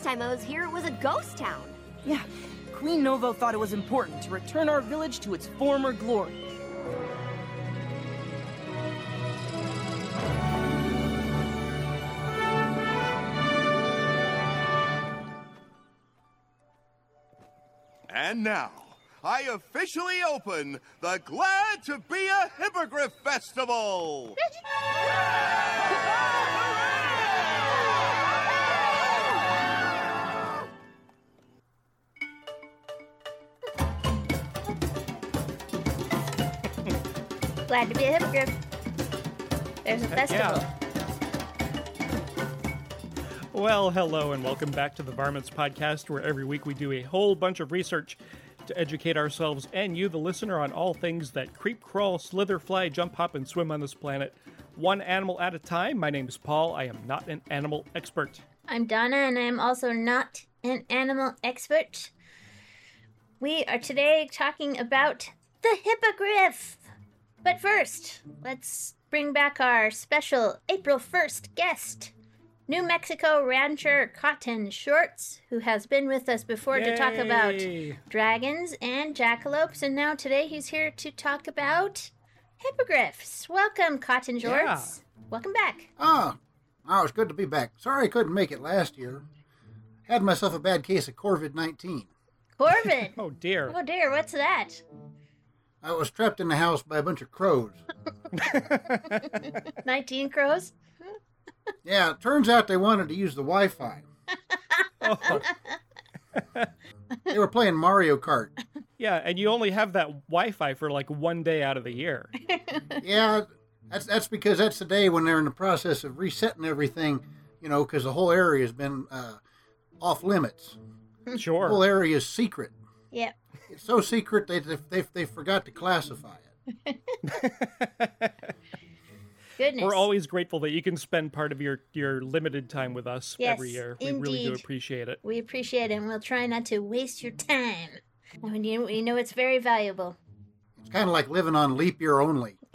last time I was here, it was a ghost town. Yeah, Queen Novo thought it was important to return our village to its former glory. And now, I officially open the Glad to Be a Hippogriff Festival! Glad to be a hippogriff. There's a festival. Well, hello and welcome back to the Varmints Podcast, where every week we do a whole bunch of research to educate ourselves and you, the listener, on all things that creep, crawl, slither, fly, jump, hop, and swim on this planet, one animal at a time. My name is Paul. I am not an animal expert. I'm Donna, and I'm also not an animal expert. We are today talking about the hippogriff. But first, let's bring back our special April 1st guest, New Mexico rancher Cotton Shorts, who has been with us before to talk about dragons and jackalopes, and now today he's here to talk about hippogriffs. Welcome, Cotton Shorts. Welcome back. Ah, oh, it's good to be back. Sorry I couldn't make it last year. Had myself a bad case of COVID 19. Corvid. Oh dear. oh dear, what's that? I was trapped in the house by a bunch of crows. 19 crows? Yeah, it turns out they wanted to use the Wi Fi. Oh, They were playing Mario Kart. yeah, and you only have that Wi-Fi for like one day out of the year. Yeah, that's that's because that's the day when they're in the process of resetting everything, you know, because the whole area has been uh, off limits. The whole Sure. area is secret. Yep. It's so secret they, they, they, they forgot to classify it. Goodness. We're always grateful that you can spend part of your your limited time with us every Yes, year. We really do appreciate it. We appreciate it, and we'll try not to waste your time. And you, you know it's very valuable. It's kind of like living on leap year only.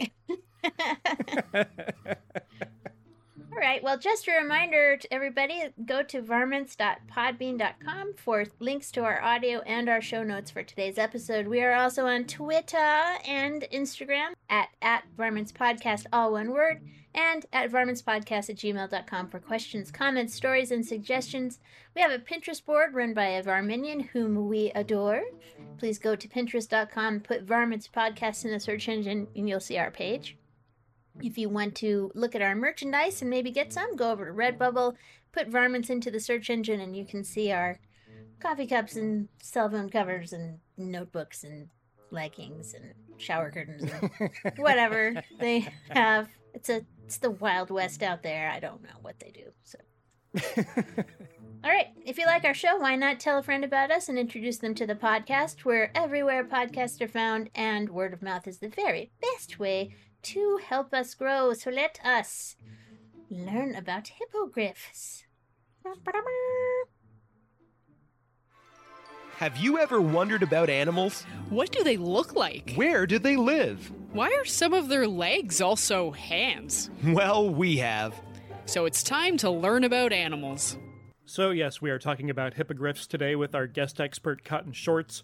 All right. Well, just a reminder to everybody go to varmints.podbean.com for links to our audio and our show notes for today's episode. We are also on Twitter and Instagram at, at Varmints Podcast, all one word, and at varmintspodcast at gmail.com for questions, comments, stories, and suggestions. We have a Pinterest board run by a Varminion whom we adore. Please go to pinterest.com, put Varmints Podcast in the search engine, and you'll see our page. If you want to look at our merchandise and maybe get some, go over to Redbubble, put varmints into the search engine, and you can see our coffee cups and cell phone covers and notebooks and leggings and shower curtains and whatever they have. It's a it's the wild west out there. I don't know what they do. So All right, if you like our show, why not tell a friend about us and introduce them to the podcast? We're everywhere podcasts are found, and word of mouth is the very best way to help us grow. So let us learn about hippogriffs. Have you ever wondered about animals? What do they look like? Where do they live? Why are some of their legs also hands? Well, we have. So it's time to learn about animals. So, yes, we are talking about hippogriffs today with our guest expert, Cotton Shorts.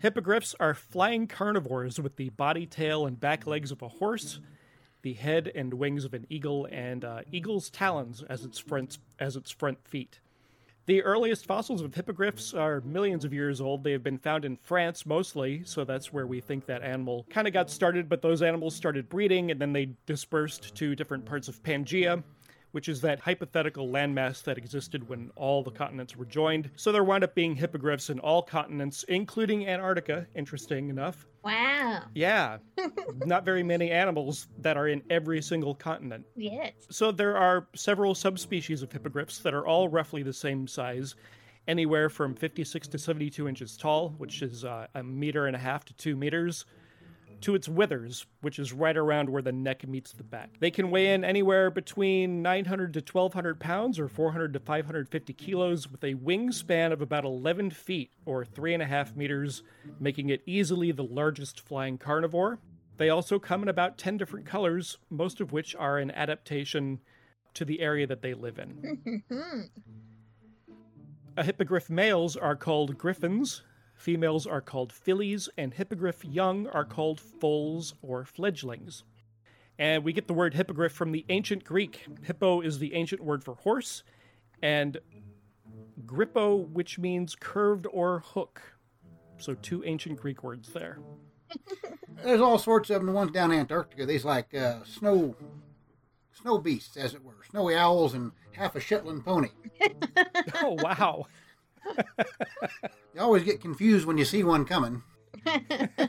Hippogriffs are flying carnivores with the body, tail, and back legs of a horse, the head and wings of an eagle, and uh, eagle's talons as its front as its front feet. The earliest fossils of hippogriffs are millions of years old. They have been found in France mostly, so that's where we think that animal kind of got started. But those animals started breeding and then they dispersed to different parts of Pangaea, which is that hypothetical landmass that existed when all the continents were joined. So there wound up being hippogriffs in all continents, including Antarctica, interesting enough. Wow. Yeah, not very many animals that are in every single continent. Yes. So there are several subspecies of hippogriffs that are all roughly the same size, anywhere from 56 to 72 inches tall, which is uh, a meter and a half to two meters, to its withers, which is right around where the neck meets the back. They can weigh in anywhere between 900 to 1200 pounds or 400 to 550 kilos with a wingspan of about 11 feet or 3.5 meters, making it easily the largest flying carnivore. They also come in about 10 different colors, most of which are an adaptation to the area that they live in. Uh, hippogriff males are called griffins, females are called fillies, and hippogriff young are called foals or fledglings. And we get the word hippogriff from the ancient Greek. Hippo is the ancient word for horse, and grippo, which means curved or hook. So two ancient Greek words there. There's all sorts of them. The ones down in Antarctica, these like uh, snow, snow beasts, as it were, snowy owls and half a Shetland pony. Oh wow. You always get confused when you see one coming. They're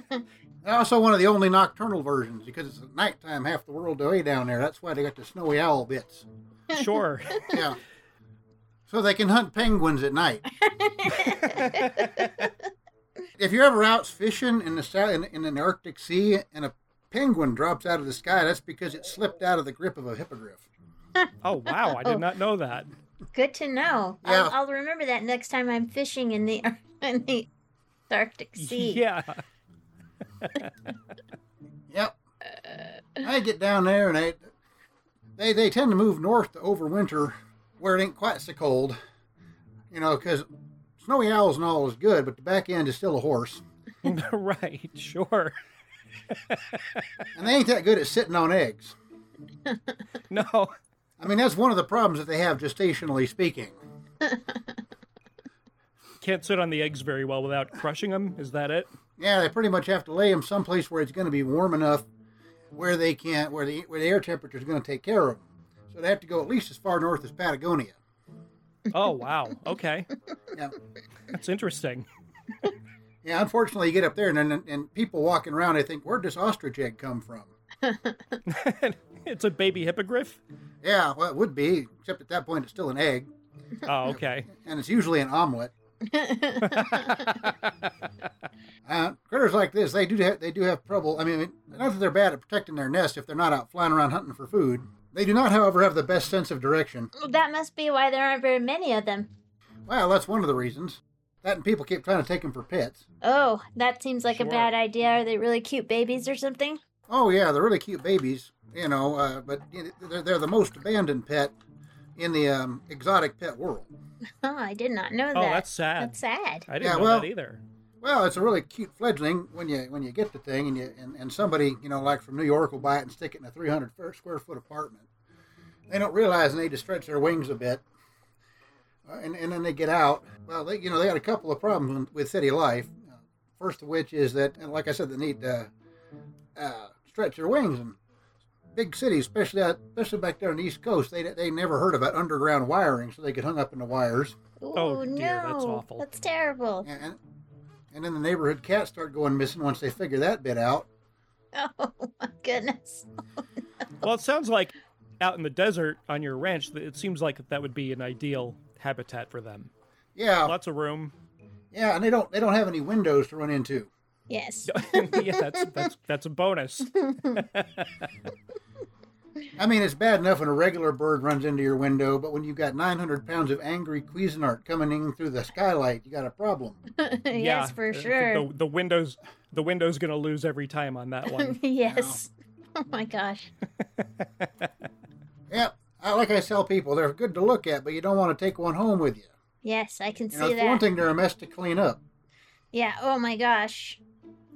also one of the only nocturnal versions because it's at nighttime half the world away down there. That's why they got the snowy owl bits. Sure. Yeah. so they can hunt penguins at night. if you're ever out fishing in the south in, in the Arctic Sea and a penguin drops out of the sky, that's because it slipped out of the grip of a hippogriff. Oh wow, I did not know that. Good to know. Yeah. I'll, I'll remember that next time I'm fishing in the in the Arctic Sea. Yeah. Yep. I get down there and they, they they tend to move north to overwinter where it ain't quite so cold. You know, because snowy owls and all is good, but the back end is still a horse. right, sure. And they ain't that good at sitting on eggs. No. I mean, that's one of the problems that they have gestationally speaking. Can't sit on the eggs very well without crushing them. Is that it? Yeah, they pretty much have to lay them someplace where it's going to be warm enough where they can't, where the, where the air temperature is going to take care of them. So they have to go at least as far north as Patagonia. Oh wow. Okay. Yeah. That's interesting. Yeah, unfortunately, you get up there and, and, and people walking around, they think, where'd this ostrich egg come from? it's a baby hippogriff? Yeah, well, it would be, except at that point, it's still an egg, Oh, okay. and it's usually an omelet. Uh, critters like this, they do have, they do have trouble. I mean, not that they're bad at protecting their nest if they're not out flying around hunting for food. They do not, however, have the best sense of direction. that must be why there aren't very many of them. Well, that's one of the reasons. That and people keep trying to take them for pets. Oh, that seems like Sure. a bad idea. Are they really cute babies or something? Oh yeah, they're really cute babies, you know. Uh, but they're, they're the most abandoned pet in the um, exotic pet world. Oh, I did not know Oh, that. that's sad. That's sad. I didn't Yeah, know well- that either. Well, it's a really cute fledgling when you when you get the thing and you and, and somebody you know like from New York will buy it and stick it in a 300 square foot apartment. They don't realize they need to stretch their wings a bit, uh, and and then they get out. Well, they you know they got a couple of problems with, with city life. Uh, first of which is that, and like I said, they need to uh, stretch their wings and. Big cities, especially out, especially back there on the East Coast, they they never heard about underground wiring, so they get hung up in the wires. Oh, Ooh, Oh, no. that's awful. That's terrible. And, and and then the neighborhood cats start going missing once they figure that bit out. Oh my goodness. Well, it sounds like out in the desert on your ranch, that it seems like that would be an ideal habitat for them. Yeah, Lots of room. yeah, and they don't they don't have any windows to run into. Yes. yeah, that's that's that's a bonus. I mean, it's bad enough when a regular bird runs into your window, but when you've got 900 pounds of angry Cuisinart coming in through the skylight, you got a problem. yeah, yes, for uh, sure. The, the windows the window's gonna lose every time on that one. yes. Oh my gosh. Yeah, I, like I tell people, they're good to look at, but you don't want to take one home with you. Yes, I can You know, see for one thing, they're a mess to clean up. Yeah. Oh my gosh.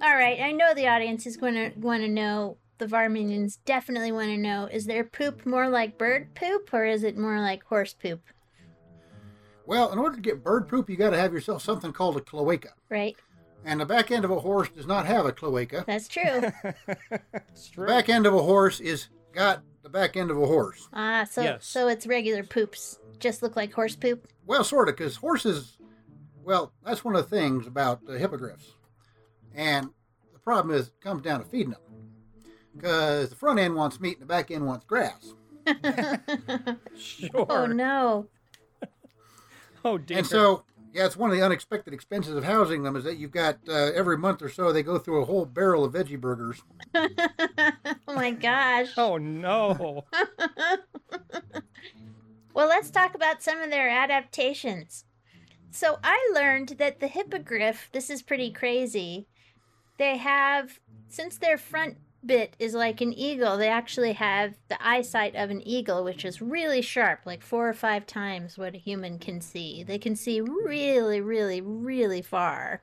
All right. I know the audience is going to want to know. The Varminians definitely want to know: Is their poop more like bird poop, or is it more like horse poop? Well, in order to get bird poop, you got to have yourself something called a cloaca. Right. And the back end of a horse does not have a cloaca. That's true. It's The back end of a horse is got the back end of a horse. ah, so Yes. so it's regular poops. Just look like horse poop. Well, sort of, because horses, well, that's one of the things about the hippogriffs. And the problem is, it comes down to feeding them. Because the front end wants meat and the back end wants grass. Sure. Oh no. Oh dear. And so, yeah, it's one of the unexpected expenses of housing them is that you've got uh, every month or so they go through a whole barrel of veggie burgers. oh my gosh. Oh no. Well, let's talk about some of their adaptations. So I learned that the hippogriff, this is pretty crazy. They have since their front bit is like an eagle. They actually have the eyesight of an eagle, which is really sharp, like four or five times what a human can see. They can see really, really, really far.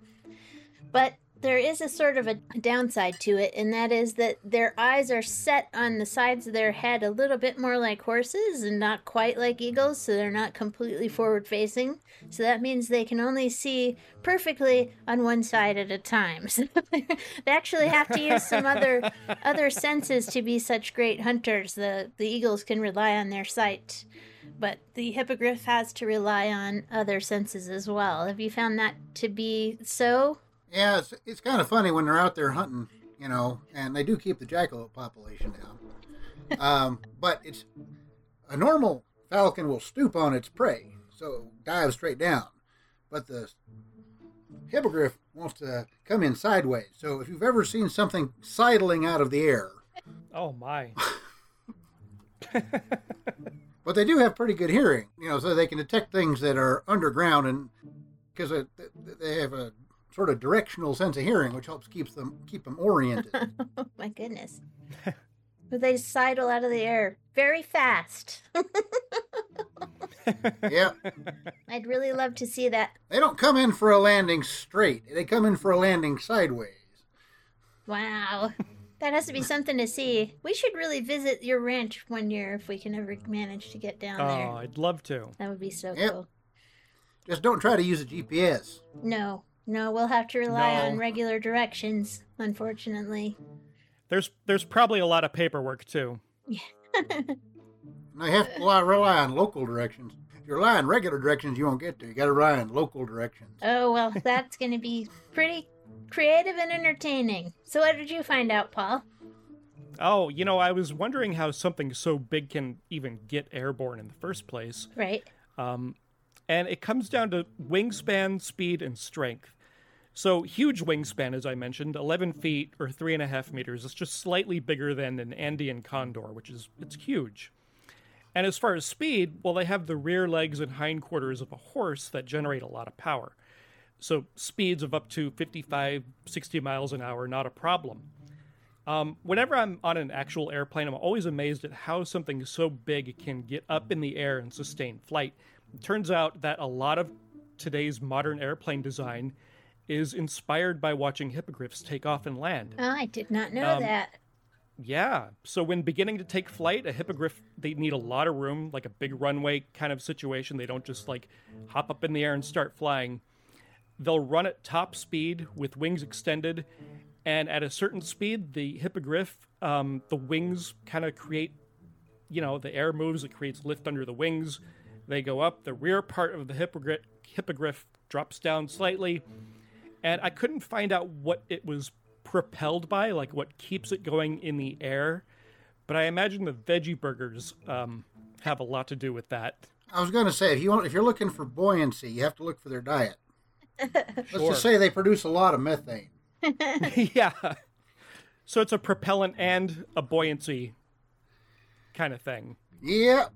But there is a sort of a downside to it, and that is that their eyes are set on the sides of their head a little bit more like horses and not quite like eagles, so they're not completely forward facing. So that means they can only see perfectly on one side at a time. So they actually have to use some other other senses to be such great hunters. The the eagles can rely on their sight. But the hippogriff has to rely on other senses as well. Have you found that to be so? Yeah, it's, it's kind of funny when they're out there hunting, you know, and they do keep the jackalope population down. um, but it's a normal falcon will stoop on its prey, so dive straight down. But the hippogriff wants to come in sideways. So if you've ever seen something sidling out of the air, Oh my. but they do have pretty good hearing, you know, so they can detect things that are underground and because they have a sort of directional sense of hearing, which helps keeps them keep them oriented. oh my goodness. but they sidle out of the air very fast. yeah. I'd really love to see that. They don't come in for a landing straight. They come in for a landing sideways. Wow. That has to be something to see. We should really visit your ranch one year if we can ever manage to get down oh, there. Oh, I'd love to. That would be so Yep. cool. Just don't try to use a GPS. No, no, we'll have to rely No. on regular directions, unfortunately. There's there's probably a lot of paperwork too. Now you have to rely, rely on local directions. If you rely on regular directions, you won't get there. You got to rely on local directions. Oh, well, that's going to be pretty creative and entertaining. So, what did you find out, Paul? Oh, you know, I was wondering how something so big can even get airborne in the first place. Right. Um, and it comes down to wingspan, speed, and strength. So, huge wingspan, as I mentioned, 11 feet or three and a half meters. It's just slightly bigger than an Andean condor, which is it's huge. And as far as speed, well, they have the rear legs and hindquarters of a horse that generate a lot of power. So, speeds of up to 55, 60 miles an hour, not a problem. Um, whenever I'm on an actual airplane, I'm always amazed at how something so big can get up in the air and sustain flight. It turns out that a lot of today's modern airplane design is inspired by watching hippogriffs take off and land. Oh, I did not know Um, that. Yeah. So when beginning to take flight, a hippogriff they need a lot of room, like a big runway kind of situation. They don't just like hop up in the air and start flying. They'll run at top speed with wings extended, and at a certain speed, the hippogriff, um, the wings kind of create, you know, the air moves. It creates lift under the wings. They go up. The rear part of the hippogriff hippogriff drops down slightly, and I couldn't find out what it was propelled by, like what keeps it going in the air. But I imagine the veggie burgers um, have a lot to do with that. I was going to say, if you want, if you're looking for buoyancy, you have to look for their diet. Let's just say they produce a lot of methane. yeah. So it's a propellant and a buoyancy kind of thing. Yeah,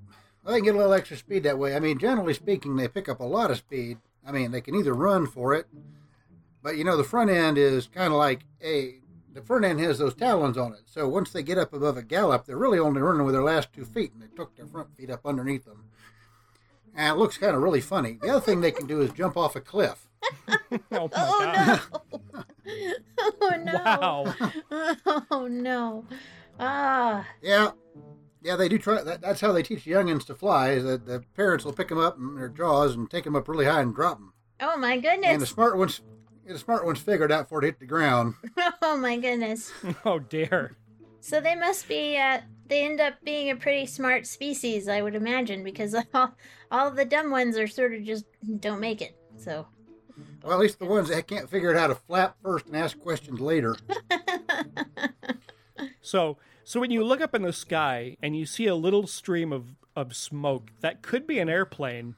well, they get a little extra speed that way. I mean, generally speaking, they pick up a lot of speed. I mean, they can either run for it, but you know, the front end is kind of like a. The front end has those talons on it, so once they get up above a gallop, they're really only running with their last two feet, and they took their front feet up underneath them. And it looks kind of really funny. The other thing they can do is jump off a cliff. Oh my Oh god. no! oh no! Wow. Oh no! Ah, Yeah, yeah, they do try. That, that's how they teach the youngins to fly. Is that the parents will pick them up in their jaws and take them up really high and drop them. oh my goodness! And the smart ones, the smart ones figured out before it hit the ground. Oh my goodness! Oh dear. So they must be. Uh, they end up being a pretty smart species, I would imagine, because all, all the dumb ones are sort of just don't make it. So. Well, at least the ones that can't figure out how to flap first and ask questions later. So so when you look up in the sky and you see a little stream of, of smoke, that could be an airplane,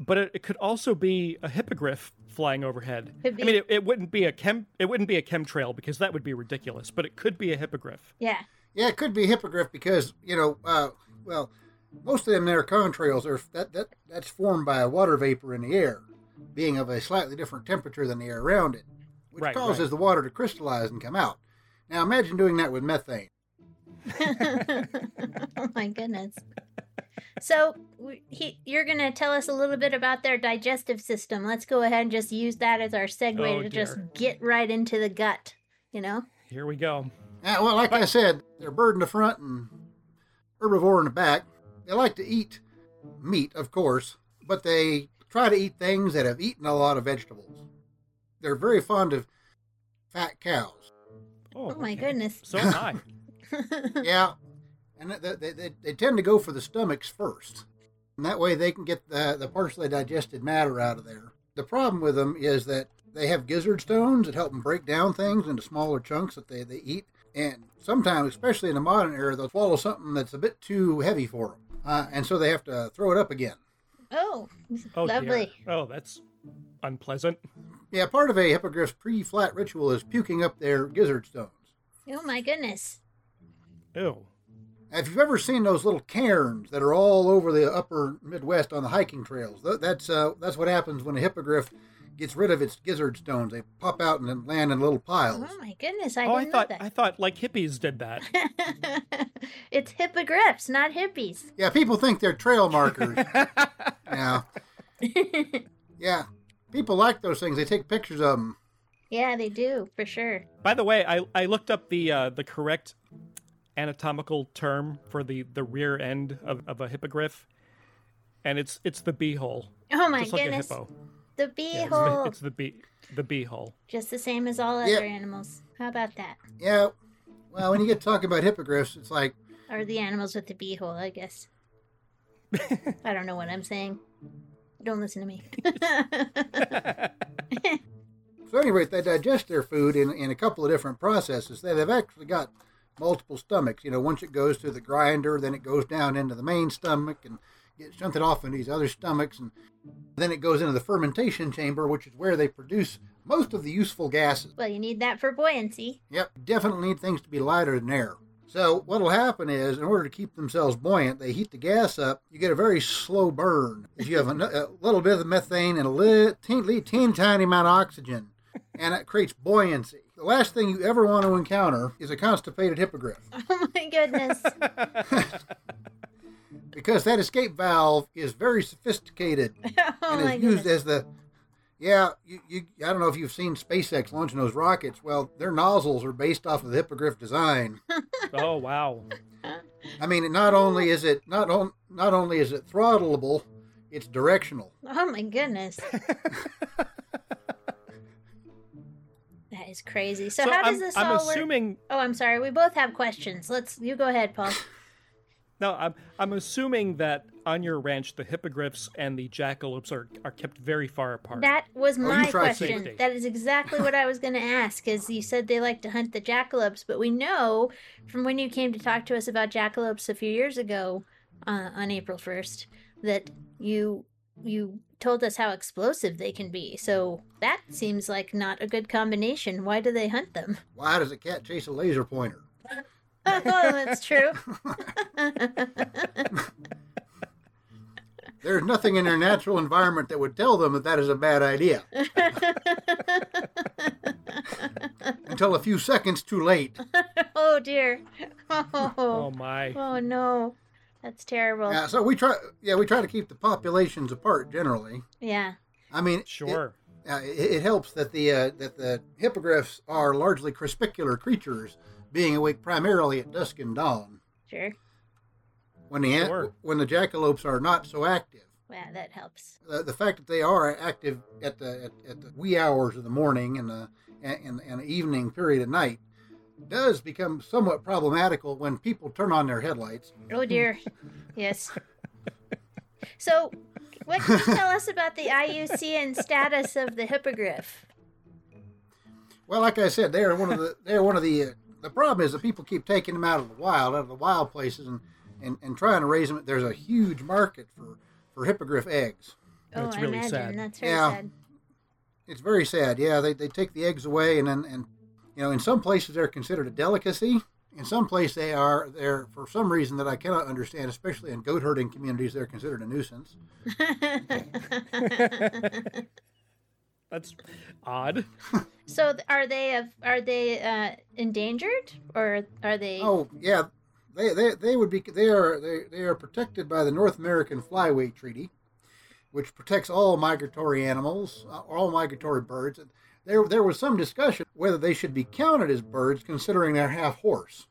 but it, it could also be a hippogriff flying overhead. Could I mean, it, it wouldn't be a chem it wouldn't be a chemtrail because that would be ridiculous, but it could be a hippogriff. Yeah. Yeah, it could be hippogriff because you know, uh, well, most of them there contrails are that that that's formed by a water vapor in the air, being of a slightly different temperature than the air around it, which Right, causes right. the water to crystallize and come out. Now imagine doing that with methane. oh my goodness. So he, you're going to tell us a little bit about their digestive system. Let's go ahead and just use that as our segue Oh, to just get right into the gut. You know? Here we go. Yeah, well, like I said, they're bird in the front and herbivore in the back. They like to eat meat, of course, but they try to eat things that have eaten a lot of vegetables. They're very fond of fat cows. Oh, Oh my okay. goodness. So am I. Yeah, and they, they, they, they tend to go for the stomachs first. And that way they can get the, the partially digested matter out of there. The problem with them is that they have gizzard stones that help them break down things into smaller chunks that they, they eat. And sometimes, especially in the modern era, they'll swallow something that's a bit too heavy for them. Uh, and so they have to throw it up again. oh, Oh, dear. lovely. Oh, that's unpleasant. Yeah, part of a hippogriff's pre-flat ritual is puking up their gizzard stones. Oh my goodness. Ew. If you've ever seen those little cairns that are all over the upper Midwest on the hiking trails, that's uh, that's what happens when a hippogriff gets rid of its gizzard stones. They pop out and then land in little piles. Oh my goodness. I oh, I didn't thought know I thought like hippies did that. that. it's hippogriffs, not hippies. Yeah, people think they're trail markers. yeah, yeah. People like those things. They take pictures of them. Yeah, they do, for sure. By the way, I, I looked up the uh, the correct anatomical term for the, the rear end of, of a hippogriff, and it's it's the beehole, Oh my just like a goodness. hippo. The Yeah, bee it's, the, hole. it's the bee the beehole. Just the same as all other Yeah. animals. How about that? Yeah. Well, when you get talking about hippogriffs, it's like Or the animals with the bee hole, I guess. I don't know what I'm saying. Don't listen to me. So anyway, they digest their food in, in a couple of different processes. They, they've actually got multiple stomachs. You know, once it goes through the grinder, then it goes down into the main stomach and gets shunted off into these other stomachs, and then it goes into the fermentation chamber, which is where they produce most of the useful gases. well, you need that for buoyancy. Yep, definitely need things to be lighter than air. So what'll happen is, in order to keep themselves buoyant, they heat the gas up. You get a very slow burn. You have a, a little bit of methane and a little teeny, teeny tiny amount of oxygen, and it creates buoyancy. The last thing you ever want to encounter is a constipated hippogriff, Oh my goodness. because that escape valve is very sophisticated oh and my is used goodness. as the yeah you, you i don't know if you've seen spacex launching those rockets well their nozzles are based off of the hippogriff design Oh wow. I mean, not only is it not on, not only is it throttleable, it's directional. Oh my goodness. That is crazy. So, how does I'm, this I'm all work? assuming Oh, I'm sorry. We both have questions. Let's you go ahead, Paul. no, I'm I'm assuming that on your ranch the hippogriffs and the jackalopes are, are kept very far apart. That was my question. safety. That is exactly what I was going to ask. Is you said they like to hunt the jackalopes, but we know from when you came to talk to us about jackalopes a few years ago uh, on April first that you you told us how explosive they can be. So that seems like not a good combination. Why do they hunt them? Why does a cat chase a laser pointer? oh, that's true. There's nothing in their natural environment that would tell them that that is a bad idea. Until a few seconds too late. oh dear. oh Oh, my. oh no. That's terrible. Yeah, so we try. Yeah, we try to keep the populations apart generally. yeah. I mean, it- Sure. uh, it, it helps that the uh, that the hippogriffs are largely crepuscular creatures, being awake primarily at dusk and dawn. Sure. When the ant- Sure. when the jackalopes are not so active. Yeah, that helps. the, the fact that they are active at the at, at the wee hours of the morning and the and, and the evening period of night does become somewhat problematical when people turn on their headlights. Oh dear. yes. So, what can you tell us about the IUCN status of the hippogriff? Well, like I said, they are one of the they're one of the uh, the problem is that people keep taking them out of the wild, out of the wild places, and and, and trying to raise them. There's a huge market for for hippogriff eggs. Oh, That's I really imagine sad. that's very Yeah. sad. It's very sad. Yeah, they, they take the eggs away, and then and you know in some places they're considered a delicacy. In some places they are they're for some reason that I cannot understand, especially in goat herding communities, they're considered a nuisance. That's odd. So are they of are they uh, endangered or are they? Oh yeah, they they, they would be they are they, they are protected by the North American Flyway Treaty, which protects all migratory animals, uh, all migratory birds. There there was some discussion whether they should be counted as birds, considering they're half horse.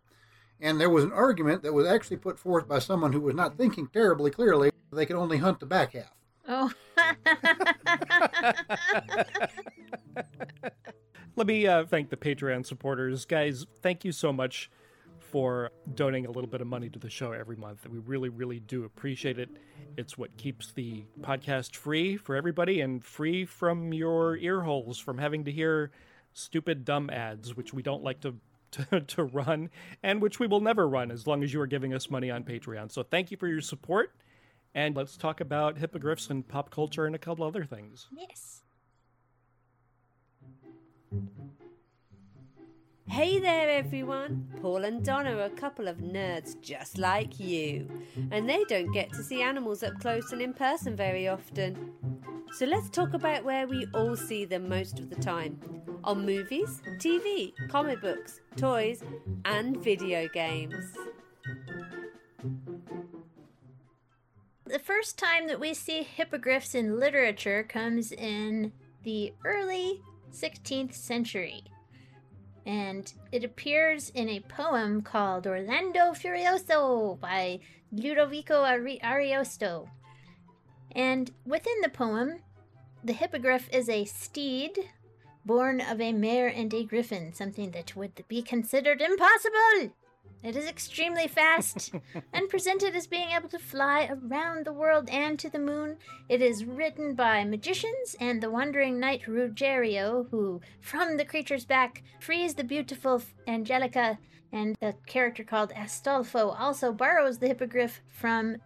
And there was an argument that was actually put forth by someone who was not thinking terribly clearly. They could only hunt the back half. Oh. Let me uh, thank the Patreon supporters. Guys, thank you so much for donating a little bit of money to the show every month. We really, really do appreciate it. It's what keeps the podcast free for everybody and free from your ear holes from having to hear stupid, dumb ads, which we don't like to, to, to run and which we will never run as long as you are giving us money on Patreon. So thank you for your support. And let's talk about hippogriffs and pop culture and a couple other things. yes. Hey there, everyone! Paul and Donna are a couple of nerds just like you, and they don't get to see animals up close and in person very often. So let's talk about where we all see them most of the time on movies, TV, comic books, toys, and video games. The first time that we see hippogriffs in literature comes in the early 16th century. And it appears in a poem called Orlando Furioso by Ludovico Ari- Ariosto. And within the poem, the hippogriff is a steed born of a mare and a griffin, something that would be considered impossible. It is extremely fast and presented as being able to fly around the world and to the moon. It is written by magicians and the wandering knight Ruggiero, who, from the creature's back, frees the beautiful Angelica, and a character called Astolfo also borrows the hippogriff from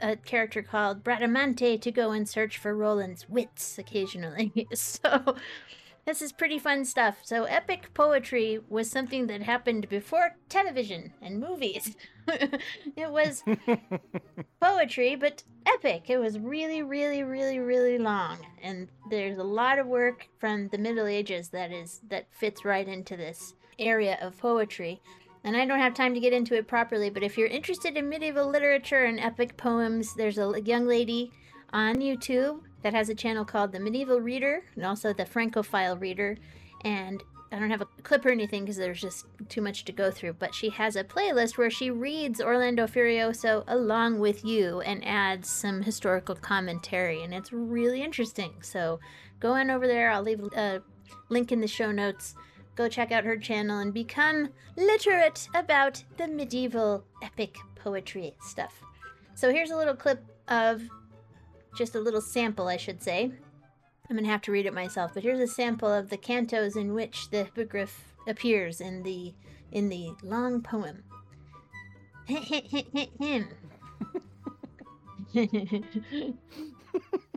a character called Bradamante to go and search for Roland's wits occasionally. so this is pretty fun stuff. So, epic poetry was something that happened before television and movies. it was poetry, but epic. It was really, really, really, really long. And there's a lot of work from the Middle Ages that is that fits right into this area of poetry. And I don't have time to get into it properly, but if you're interested in medieval literature and epic poems, there's a young lady on YouTube that has a channel called The Medieval Reader and also The Francophile Reader. And I don't have a clip or anything because there's just too much to go through, but she has a playlist where she reads Orlando Furioso along with you and adds some historical commentary, and it's really interesting. So go on over there. I'll leave a link in the show notes. Go check out her channel and become literate about the medieval epic poetry stuff. So here's a little clip of just a little sample, I should say. I'm gonna have to read it myself, but here's a sample of the cantos in which the hippogriff appears in the in the long poem.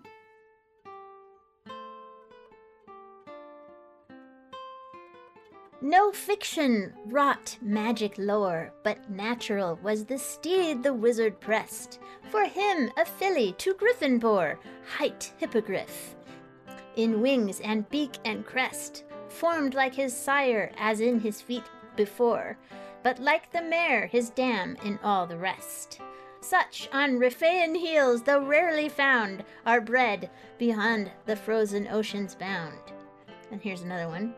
No fiction wrought magic lore, but natural was the steed the wizard pressed. For him a filly to griffin bore, hight hippogriff. In wings and beak and crest, formed like his sire as in his feet before, but like the mare his dam in all the rest. Such on Riphaean heels, though rarely found, are bred beyond the frozen ocean's bound. And here's another one.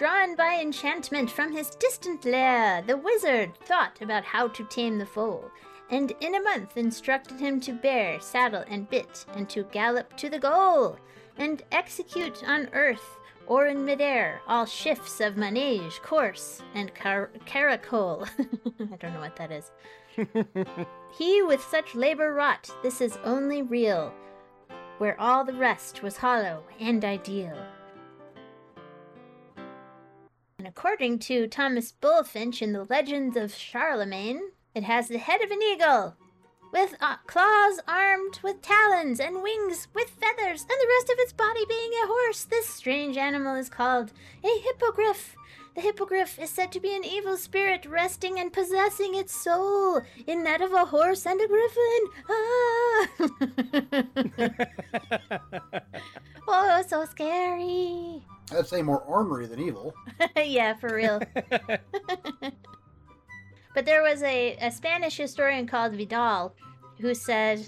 Drawn by enchantment from his distant lair, the wizard thought about how to tame the foal, and in a month instructed him to bear saddle and bit, and to gallop to the goal, and execute on earth or in midair all shifts of manege, course, and car- caracole. I don't know what that is. he with such labor wrought, this is only real, where all the rest was hollow and ideal. And according to Thomas Bulfinch in the Legends of Charlemagne, it has the head of an eagle, with uh, claws armed with talons and wings with feathers, and the rest of its body being a horse. This strange animal is called a hippogriff. The hippogriff is said to be an evil spirit resting and possessing its soul in that of a horse and a griffin. Ah! oh, so scary. I'd say more armory than evil. yeah, for real. but there was a, a Spanish historian called Vidal who said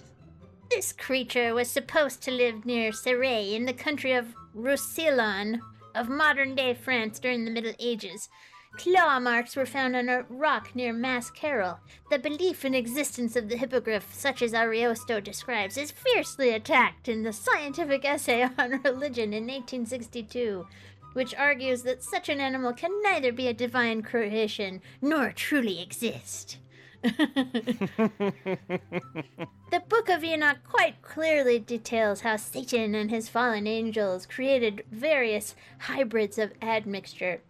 this creature was supposed to live near Serray in the country of Roussillon of modern day France during the Middle Ages. Claw marks were found on a rock near Mascarol. The belief in existence of the hippogriff, such as Ariosto describes, is fiercely attacked in the Scientific Essay on Religion in 1862, which argues that such an animal can neither be a divine creation nor truly exist. The Book of Enoch quite clearly details how Satan and his fallen angels created various hybrids of admixture.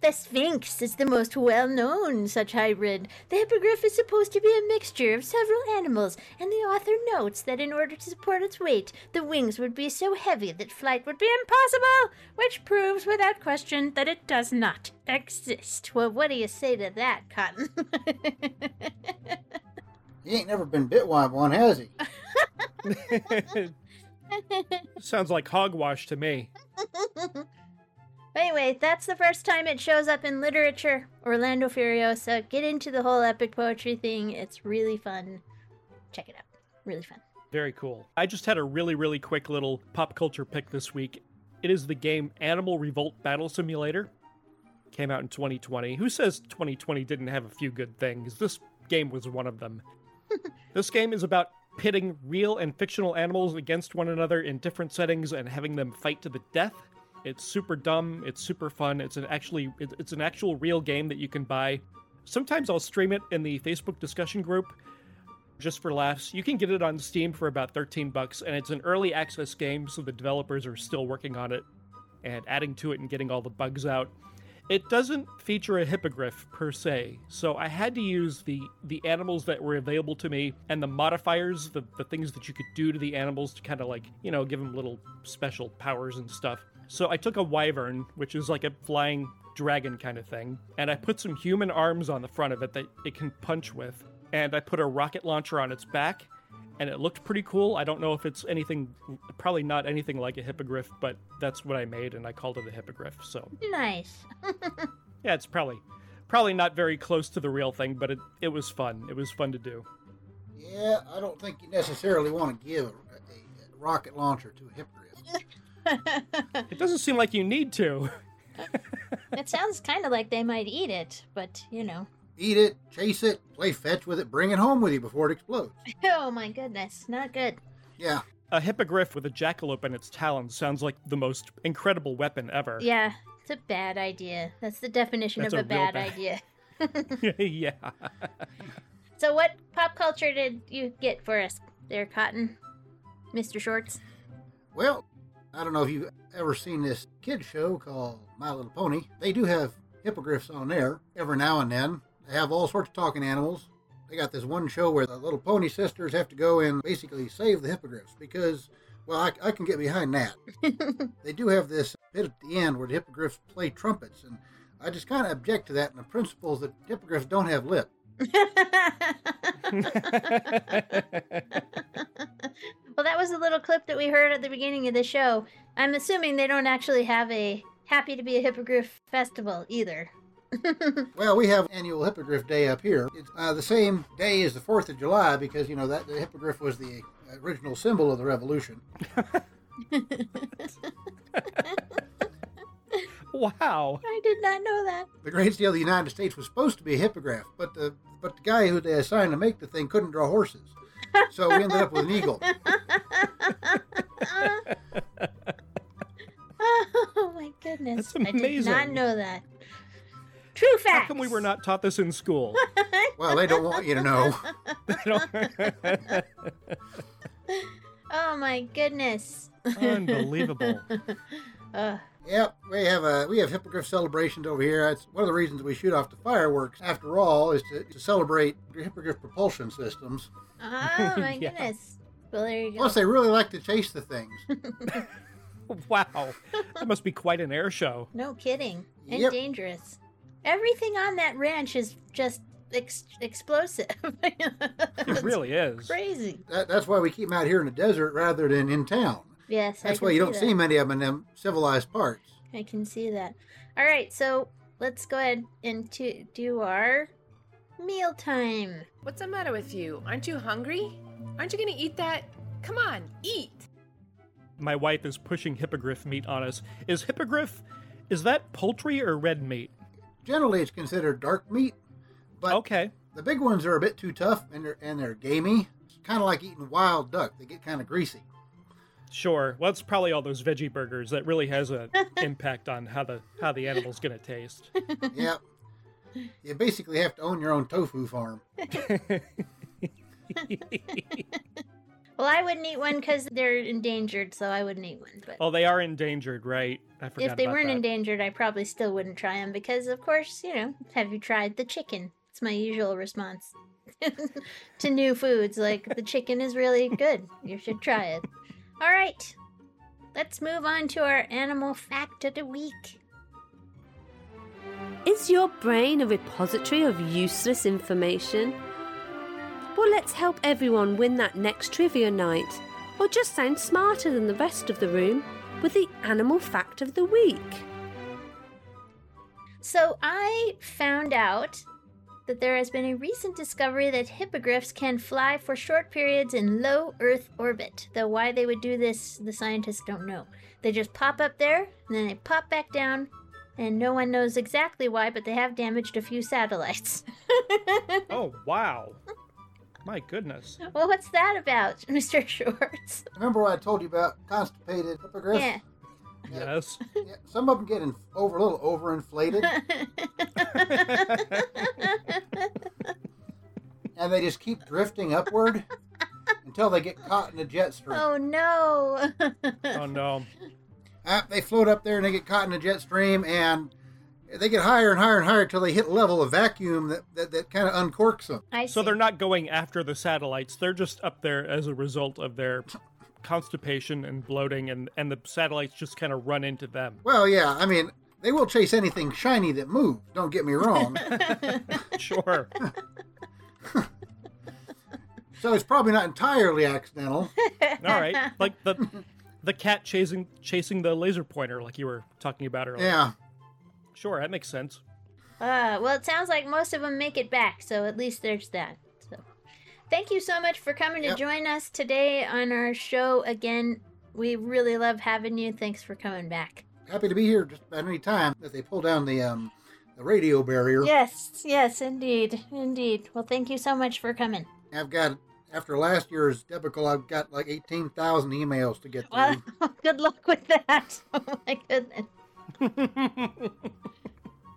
The Sphinx is the most well known such hybrid. The hippogriff is supposed to be a mixture of several animals, and the author notes that in order to support its weight, the wings would be so heavy that flight would be impossible, which proves without question that it does not exist. Well, what do you say to that, Cotton? He ain't never been bit by one, has he? Sounds like hogwash to me. Anyway, that's the first time it shows up in literature. Orlando Furioso. Get into the whole epic poetry thing. It's really fun. Check it out. Really fun. Very cool. I just had a really, really quick little pop culture pick this week. It is the game Animal Revolt Battle Simulator. Came out in 2020. Who says 2020 didn't have a few good things? This game was one of them. this game is about pitting real and fictional animals against one another in different settings and having them fight to the death. It's super dumb. It's super fun. It's an actually it's an actual real game that you can buy. Sometimes I'll stream it in the Facebook discussion group just for laughs. You can get it on Steam for about 13 bucks and it's an early access game so the developers are still working on it and adding to it and getting all the bugs out. It doesn't feature a hippogriff per se, so I had to use the the animals that were available to me and the modifiers, the, the things that you could do to the animals to kind of like, you know, give them little special powers and stuff. So I took a wyvern, which is like a flying dragon kind of thing, and I put some human arms on the front of it that it can punch with, and I put a rocket launcher on its back, and it looked pretty cool. I don't know if it's anything, probably not anything like a hippogriff, but that's what I made, and I called it a hippogriff. So Nice. yeah, it's probably probably not very close to the real thing, but it it was fun. It was fun to do. Yeah, I don't think you necessarily want to give a, a rocket launcher to a hippogriff. It doesn't seem like you need to. it sounds kind of like they might eat it, but you know. Eat it, chase it, play fetch with it, bring it home with you before it explodes. Oh my goodness, not good. Yeah, A hippogriff with a jackalope in its talons sounds like the most incredible weapon ever. Yeah, it's a bad idea. That's the definition That's of a a, bad, bad- idea. yeah. So, what pop culture did you get for us there, Cotton? Mr. Shorts? Well, I don't know if you've ever seen this kid show called My Little Pony. They do have hippogriffs on there every now and then. They have all sorts of talking animals. They got this one show where the little pony sisters have to go and basically save the hippogriffs because, well, I, I can get behind that. they do have this bit at the end where the hippogriffs play trumpets, and I just kind of object to that and the principles that hippogriffs don't have lip. well, that was a little clip that we heard at the beginning of the show. I'm assuming they don't actually have a Happy to be a Hippogriff festival either. Well, we have annual Hippogriff Day up here. It's uh, the same day as the Fourth of July because you know that the hippogriff was the original symbol of the revolution. wow. I did not know that. The great seal of the United States was supposed to be a hippogriff, but the but the guy who they assigned to make the thing couldn't draw horses, so we ended up with an eagle. oh my goodness. That's amazing. I did not know that. True fact. How come we were not taught this in school? Well, they don't want you to know. Oh my goodness. Unbelievable. Uh, Yep, we have a we have hippogriff celebrations over here. That's one of the reasons we shoot off the fireworks. After all, is to, to celebrate hippogriff propulsion systems. oh my Yeah. goodness. Well, there you go. Plus, they really like to chase the things. wow. That must be quite an air show. No kidding. And Yep. dangerous. Everything on that ranch is just ex- explosive. It really is. crazy. That, that's why we keep them out here in the desert rather than in town. Yes, I That's can why you don't that. see many of them in them civilized parts. I can see that. All right, so let's go ahead and to do our meal time. What's the matter with you? Aren't you hungry? Aren't you gonna eat that? Come on, eat! My wife is pushing hippogriff meat on us. Is hippogriff, is that poultry or red meat? Generally, it's considered dark meat, but Okay. the big ones are a bit too tough and they're and they're gamey. It's kind of like eating wild duck. They get kind of greasy. Sure. Well, it's probably all those veggie burgers that really has an impact on how the how the animal's gonna taste. yep. You basically have to own your own tofu farm. Well, I wouldn't eat one because they're endangered, so I wouldn't eat one. But oh, they are endangered, right? I forgot if they about weren't that. endangered, I probably still wouldn't try them because, of course, you know, have you tried the chicken? It's my usual response to new foods. Like, the chicken is really good. You should try it. All right, let's move on to our animal fact of the week. Is your brain a repository of useless information? Well, let's help everyone win that next trivia night, or just sound smarter than the rest of the room with the animal fact of the week. So, I found out that there has been a recent discovery that hippogriffs can fly for short periods in low Earth orbit. Though why they would do this, the scientists don't know. They just pop up there, and then they pop back down, and no one knows exactly why, but they have damaged a few satellites. Oh wow. My goodness. well, what's that about, Mr. Schwartz? Remember what I told you about constipated hippogriffs? Yeah. Yes. Yeah, Some of them get in, over a little overinflated, and they just keep drifting upward until they get caught in a jet stream. oh no. Oh no. Uh, they float up there and they get caught in a jet stream, and they get higher and higher and higher until they hit a level of vacuum that, that, that kind of uncorks them. I So they're not going after the satellites. They're just up there as a result of their constipation and bloating and and the satellites just kind of run into them. Well, yeah, I mean, they will chase anything shiny that moves, don't get me wrong. Sure. so it's probably not entirely accidental. All right. Like the the cat chasing chasing the laser pointer like you were talking about earlier. Yeah. Sure, that makes sense. Uh, well, it sounds like most of them make it back, so at least there's that. So, thank you so much for coming Yep. to join us today on our show again. We really love having you. Thanks for coming back. Happy to be here just at any time that they pull down the um the radio barrier. Yes, yes, indeed, indeed. Well, thank you so much for coming. I've got after last year's debacle, I've got like eighteen thousand emails to get through. Well, good luck with that. Oh my goodness.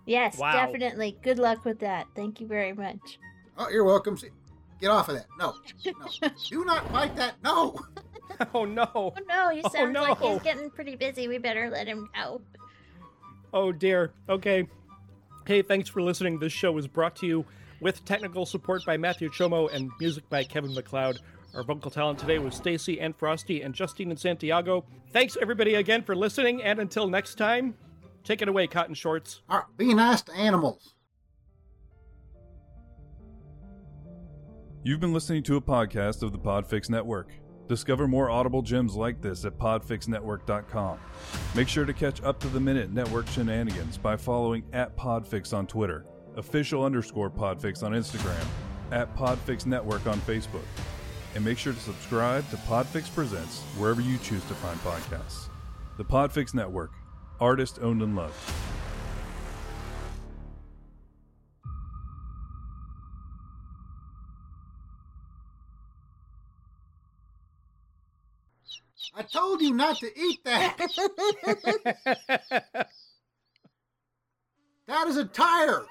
Yes, Wow. definitely. Good luck with that. Thank you very much. Oh, you're welcome. Get off of that. No, no. Do not bite that. No. Oh no. Oh no, he Oh, sounds like no. he's getting pretty busy. We better let him go. Oh dear. Okay. Hey, thanks for listening. This show is brought to you with technical support by Matthew Chomo and music by Kevin MacLeod. Our vocal talent today was Stacy and Frosty and Justine and Santiago. Thanks everybody again for listening, and until next time, take it away, Cotton Shorts. All right, be nice to animals. You've been listening to a podcast of the Podfix Network. Discover more audible gems like this at podfixnetwork.com. Make sure to catch up to the minute network shenanigans by following at Podfix on Twitter, official underscore Podfix on Instagram, at Podfix Network on Facebook. And make sure to subscribe to Podfix Presents wherever you choose to find podcasts. The Podfix Network, artist owned and loved. I told you not to eat that. that is a tire.